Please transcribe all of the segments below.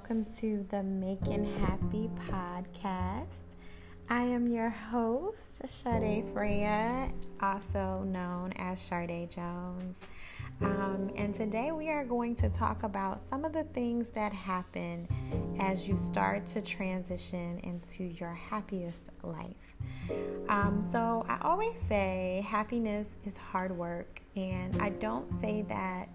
welcome to the Making Happy podcast. I am your host, Sade Freya, also known as Sade Jones. Um, and today we are going to talk about some of the things that happen as you start to transition into your happiest life. Um, so, I always say happiness is hard work, and I don't say that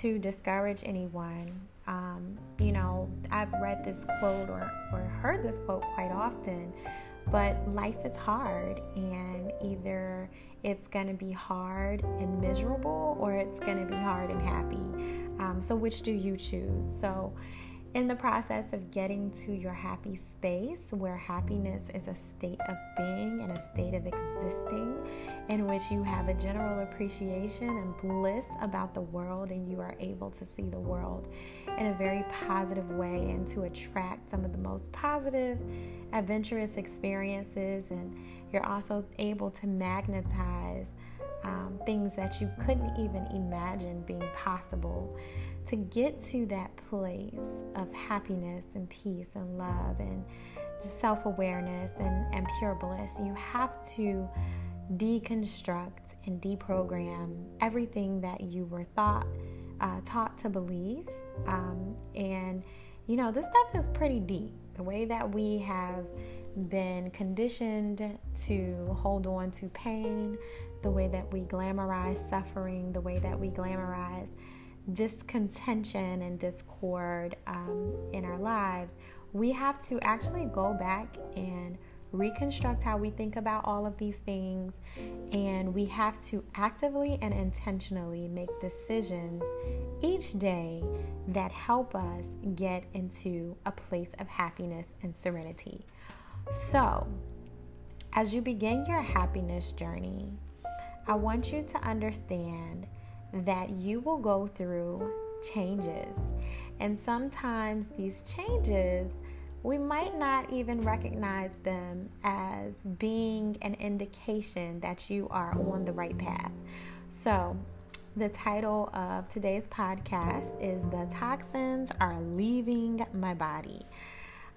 to discourage anyone. Um, you know, I've read this quote or, or heard this quote quite often, but life is hard, and either it's going to be hard and miserable or it's going to be hard and happy. Um, so, which do you choose? So, in the process of getting to your happy space where happiness is a state of being and a state of existing, in which you have a general appreciation and bliss about the world and you are able to see the world in a very positive way and to attract some of the most positive, adventurous experiences. And you're also able to magnetize um, things that you couldn't even imagine being possible to get to that place of happiness and peace and love and just self awareness and, and pure bliss, you have to deconstruct and deprogram everything that you were thought uh, taught to believe. Um, and you know, this stuff is pretty deep. The way that we have been conditioned to hold on to pain, the way that we glamorize suffering, the way that we glamorize discontention and discord um, in our lives, we have to actually go back and reconstruct how we think about all of these things. And we have to actively and intentionally make decisions each day that help us get into a place of happiness and serenity. So, as you begin your happiness journey, I want you to understand that you will go through changes. And sometimes these changes, we might not even recognize them as being an indication that you are on the right path. So, the title of today's podcast is The Toxins Are Leaving My Body.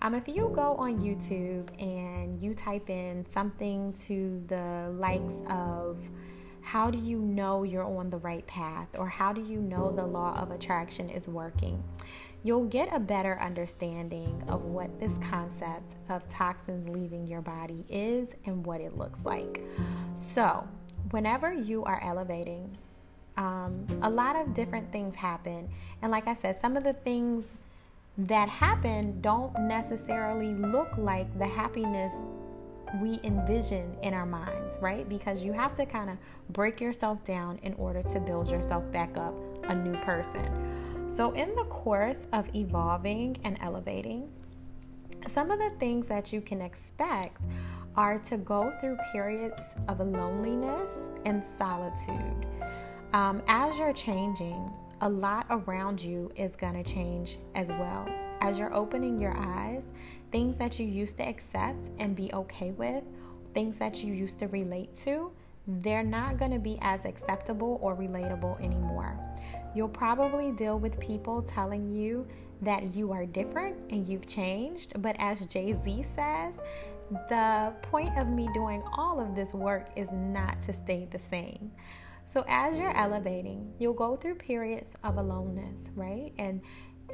Um, if you go on YouTube and you type in something to the likes of how do you know you're on the right path or how do you know the law of attraction is working? You'll get a better understanding of what this concept of toxins leaving your body is and what it looks like. So, whenever you are elevating, um, a lot of different things happen. And like I said, some of the things that happen don't necessarily look like the happiness we envision in our minds, right? Because you have to kind of break yourself down in order to build yourself back up a new person. So, in the course of evolving and elevating, some of the things that you can expect are to go through periods of loneliness and solitude. Um, as you're changing, a lot around you is going to change as well. As you're opening your eyes, things that you used to accept and be okay with, things that you used to relate to, they're not going to be as acceptable or relatable anymore. You'll probably deal with people telling you that you are different and you've changed, but as Jay Z says, the point of me doing all of this work is not to stay the same. So, as you're elevating, you'll go through periods of aloneness, right? And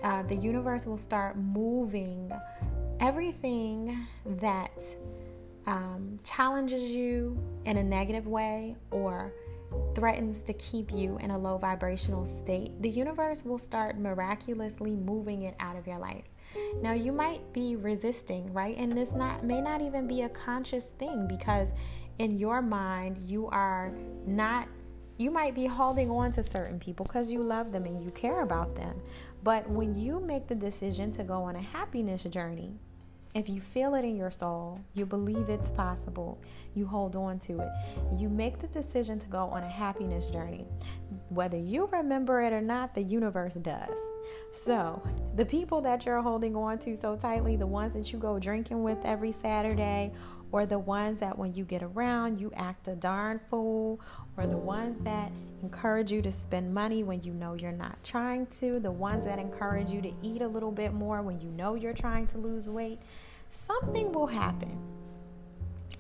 uh, the universe will start moving everything that um, challenges you in a negative way or threatens to keep you in a low vibrational state, the universe will start miraculously moving it out of your life. Now you might be resisting, right? And this not may not even be a conscious thing because in your mind you are not you might be holding on to certain people because you love them and you care about them. But when you make the decision to go on a happiness journey, if you feel it in your soul, you believe it's possible, you hold on to it, you make the decision to go on a happiness journey. Whether you remember it or not, the universe does. So, the people that you're holding on to so tightly, the ones that you go drinking with every Saturday, or the ones that when you get around, you act a darn fool, or the ones that encourage you to spend money when you know you're not trying to, the ones that encourage you to eat a little bit more when you know you're trying to lose weight, something will happen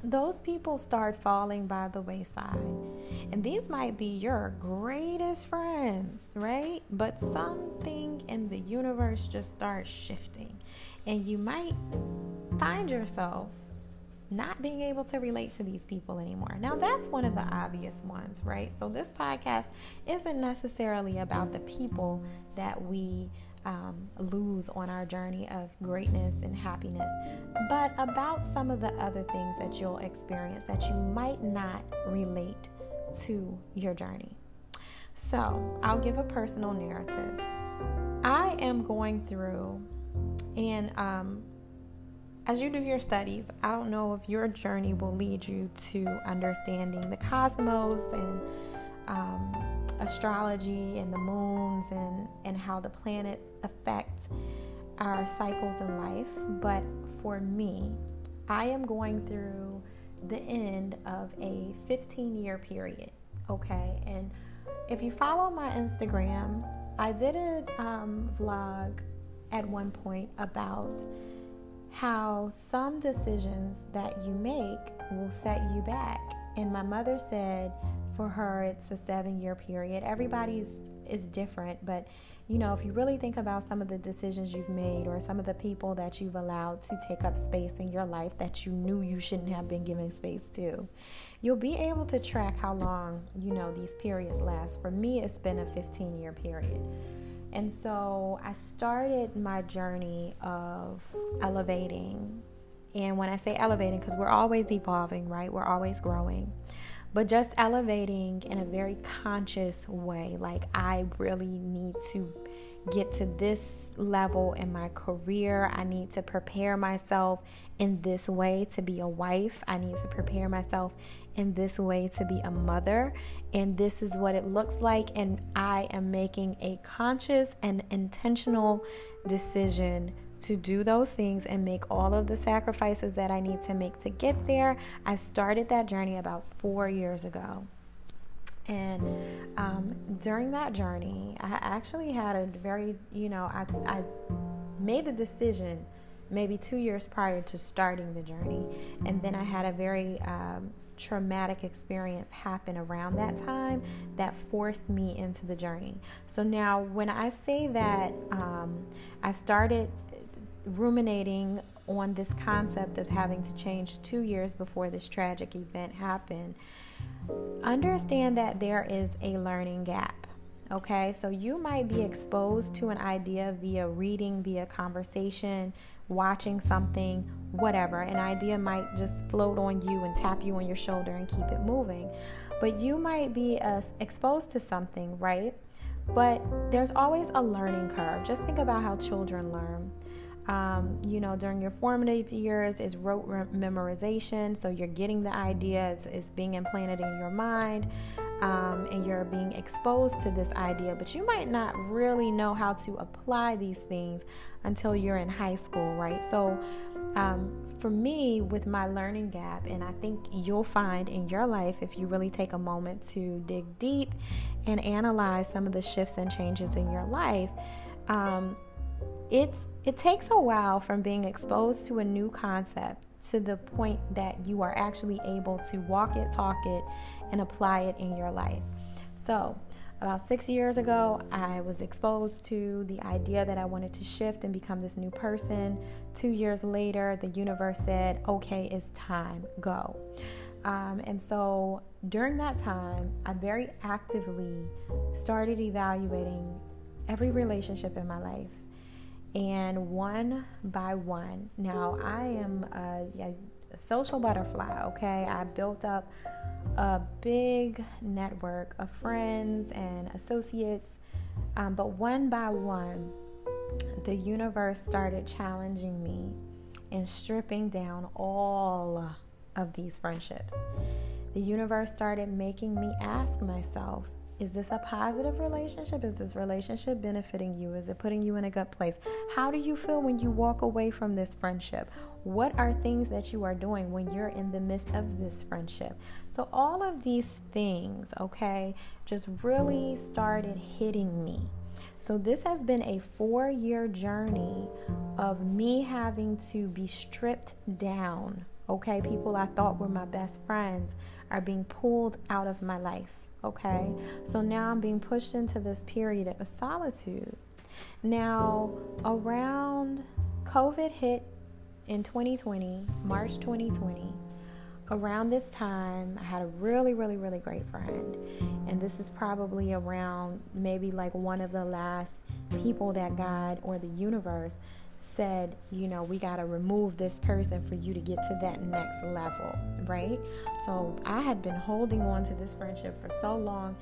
those people start falling by the wayside. And these might be your greatest friends, right? But something in the universe just starts shifting. And you might find yourself not being able to relate to these people anymore. Now, that's one of the obvious ones, right? So, this podcast isn't necessarily about the people that we um, lose on our journey of greatness and happiness, but about some of the other things that you'll experience that you might not relate to your journey. So, I'll give a personal narrative. I am going through, and um, as you do your studies, I don't know if your journey will lead you to understanding the cosmos and um, astrology and the moons and, and how the planets affect our cycles in life. But for me, I am going through the end of a 15 year period. Okay. And if you follow my Instagram, I did a um, vlog at one point about how some decisions that you make will set you back. And my mother said, for her it's a seven year period everybody's is different but you know if you really think about some of the decisions you've made or some of the people that you've allowed to take up space in your life that you knew you shouldn't have been giving space to you'll be able to track how long you know these periods last for me it's been a 15 year period and so I started my journey of elevating. And when I say elevating, because we're always evolving, right? We're always growing but just elevating in a very conscious way. Like, I really need to get to this level in my career. I need to prepare myself in this way to be a wife. I need to prepare myself in this way to be a mother. And this is what it looks like. And I am making a conscious and intentional decision to do those things and make all of the sacrifices that I need to make to get there. I started that journey about four years ago. And um, during that journey, I actually had a very, you know, I, I made the decision maybe two years prior to starting the journey. And then I had a very um, traumatic experience happen around that time that forced me into the journey. So now, when I say that um, I started ruminating on this concept of having to change two years before this tragic event happened, understand that there is a learning gap. Okay, so you might be exposed to an idea via reading, via conversation, watching something, whatever. An idea might just float on you and tap you on your shoulder and keep it moving. But you might be uh, exposed to something, right? But there's always a learning curve. Just think about how children learn um, you know, during your formative years is rote memorization. So you're getting the ideas, is being implanted in your mind, um, and you're being exposed to this idea. But you might not really know how to apply these things until you're in high school, right? So um, for me, with my learning gap, and I think you'll find in your life if you really take a moment to dig deep and analyze some of the shifts and changes in your life, um, it's it takes a while from being exposed to a new concept to the point that you are actually able to walk it, talk it, and apply it in your life. So, about six years ago, I was exposed to the idea that I wanted to shift and become this new person. Two years later, the universe said, okay, it's time, go. Um, and so during that time, I very actively started evaluating every relationship in my life and one by one. Now, I am a, a, social butterfly, okay? I built up a big network of friends and associates, um, but one by one, the universe started challenging me and stripping down all of these friendships. The universe started making me ask myself Is this a positive relationship? Is this relationship benefiting you? Is it putting you in a good place? How do you feel when you walk away from this friendship? What are things that you are doing when you're in the midst of this friendship? So, all of these things, okay, just really started hitting me. So, this has been a four year journey of me having to be stripped down. Okay, people I thought were my best friends are being pulled out of my life Okay, so now I'm being pushed into this period of solitude. Now, around COVID hit in 2020, March 2020, around this time, I had a really, really, really great friend. And this is probably around maybe like one of the last people that God or the universe said, you know, we got to remove this person for you to get to that next level, right? So I had been holding on to this friendship for so long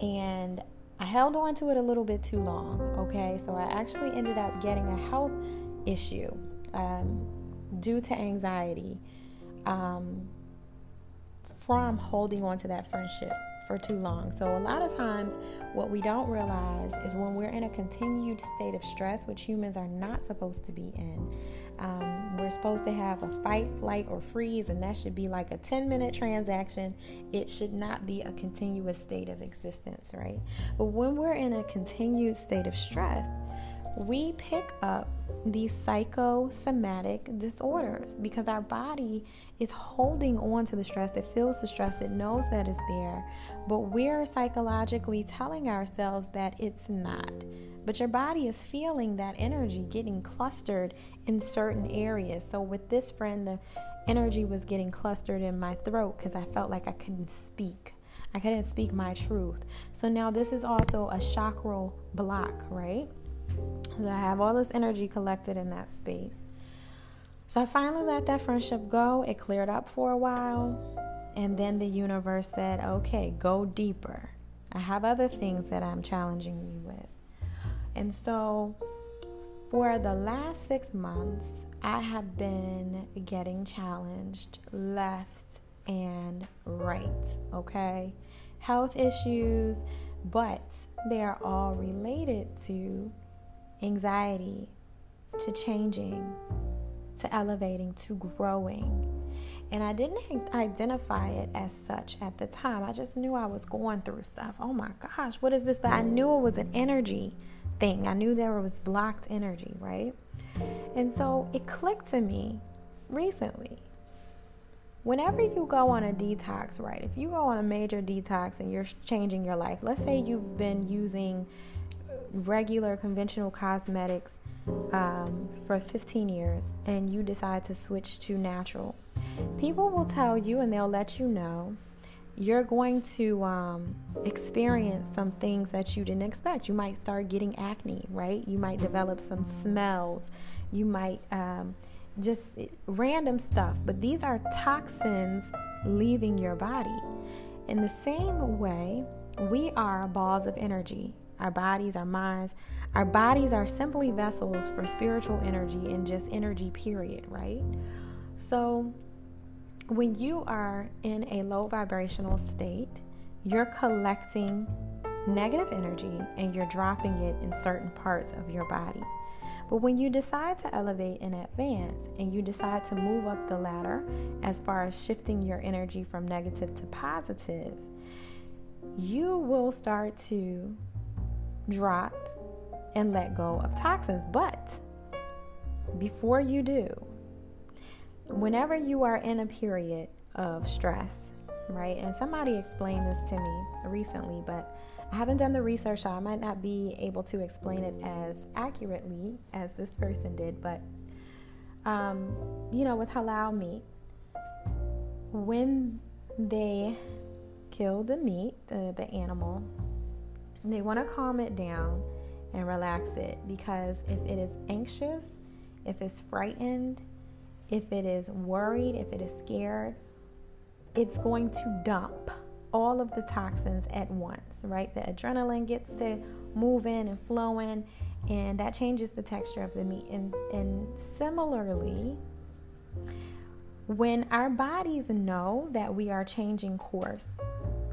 and I held on to it a little bit too long, okay? So I actually ended up getting a health issue um, due to anxiety um, from holding on to that friendship for too long. So, a lot of times, what we don't realize is when we're in a continued state of stress, which humans are not supposed to be in, um, we're supposed to have a fight, flight, or freeze, and that should be like a 10 minute transaction. It should not be a continuous state of existence, right? But when we're in a continued state of stress, we pick up these psychosomatic disorders because our body is holding on to the stress. It feels the stress, it knows that it's there, but we're psychologically telling ourselves that it's not. But your body is feeling that energy getting clustered in certain areas. So, with this friend, the energy was getting clustered in my throat because I felt like I couldn't speak. I couldn't speak my truth. So, now this is also a chakra block, right? So I have all this energy collected in that space. So I finally let that friendship go. It cleared up for a while. And then the universe said, okay, go deeper. I have other things that I'm challenging you with. And so for the last six months, I have been getting challenged left and right, okay? Health issues, but they are all related to anxiety to changing to elevating to growing. And I didn't identify it as such at the time. I just knew I was going through stuff. Oh my gosh, what is this? But I knew it was an energy thing. I knew there was blocked energy, right? And so it clicked to me recently. Whenever you go on a detox, right? If you go on a major detox and you're changing your life, let's say you've been using regular conventional cosmetics um, for 15 years and you decide to switch to natural, people will tell you and they'll let you know you're going to um, experience some things that you didn't expect. You might start getting acne, right? You might develop some smells. You might um, just random stuff. But these are toxins leaving your body. In the same way, we are balls of energy our bodies, our minds. Our bodies are simply vessels for spiritual energy and just energy, period, right? So, when you are in a low vibrational state, you're collecting negative energy and you're dropping it in certain parts of your body. But when you decide to elevate and advance and you decide to move up the ladder as far as shifting your energy from negative to positive, you will start to drop, and let go of toxins. But before you do, whenever you are in a period of stress, right? And somebody explained this to me recently, but I haven't done the research, so I might not be able to explain it as accurately as this person did. But, um, you know, with halal meat, when they kill the meat, uh, the animal, they want to calm it down and relax it because if it is anxious, if it's frightened, if it is worried, if it is scared, it's going to dump all of the toxins at once, right? The adrenaline gets to move in and flow in, and that changes the texture of the meat. And, and similarly, when our bodies know that we are changing course,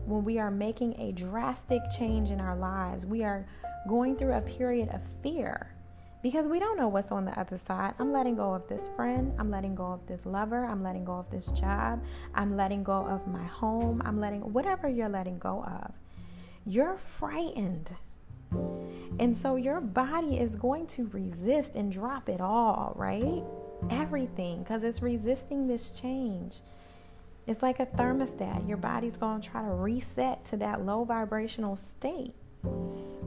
when we are making a drastic change in our lives, we are going through a period of fear because we don't know what's on the other side. I'm letting go of this friend. I'm letting go of this lover. I'm letting go of this job. I'm letting go of my home. I'm letting whatever you're letting go of. You're frightened. And so your body is going to resist and drop it all, right? Everything, because it's resisting this change. It's like a thermostat. Your body's going to try to reset to that low vibrational state.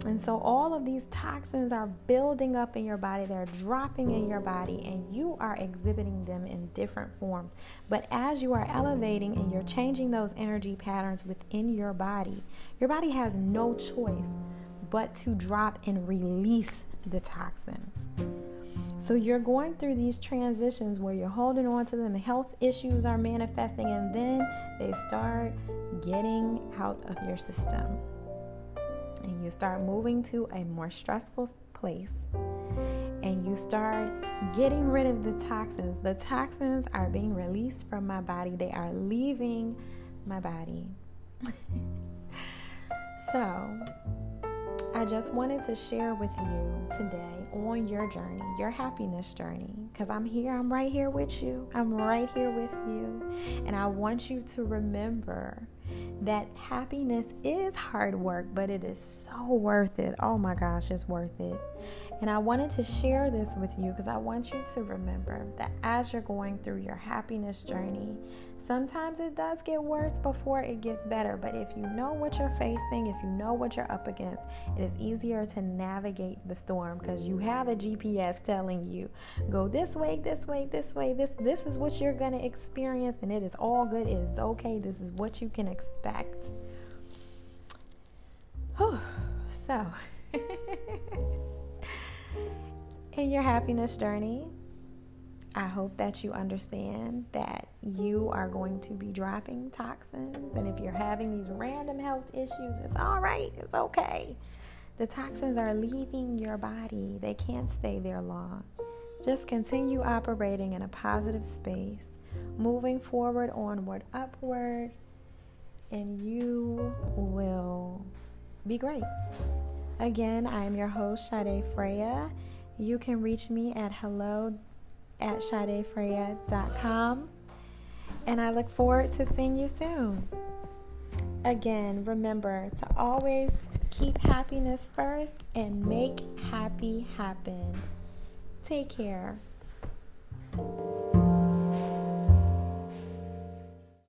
And so all of these toxins are building up in your body, they're dropping in your body, and you are exhibiting them in different forms. But as you are elevating and you're changing those energy patterns within your body, your body has no choice but to drop and release the toxins. So you're going through these transitions where you're holding on to them, health issues are manifesting, and then they start getting out of your system. And you start moving to a more stressful place. And you start getting rid of the toxins, the toxins are being released from my body, they are leaving my body. so, I just wanted to share with you today on your journey, your happiness journey, because I'm here, I'm right here with you. I'm right here with you. And I want you to remember that happiness is hard work, but it is so worth it. Oh my gosh, it's worth it. And I wanted to share this with you because I want you to remember that as you're going through your happiness journey, sometimes it does get worse before it gets better. But if you know what you're facing, if you know what you're up against, it is easier to navigate the storm because you have a GPS telling you go this way, this way, this way. This this is what you're gonna experience, and it is all good. It is okay. This is what you can expect. Whew. So. in your happiness journey, I hope that you understand that you are going to be dropping toxins. And if you're having these random health issues, it's all right, it's okay. The toxins are leaving your body, they can't stay there long. Just continue operating in a positive space, moving forward, onward, upward, and you will be great. Again, I am your host, Sade Freya you can reach me at hello at SadeFreya.com. And I look forward to seeing you soon. Again, remember to always keep happiness first and make happy happen. Take care.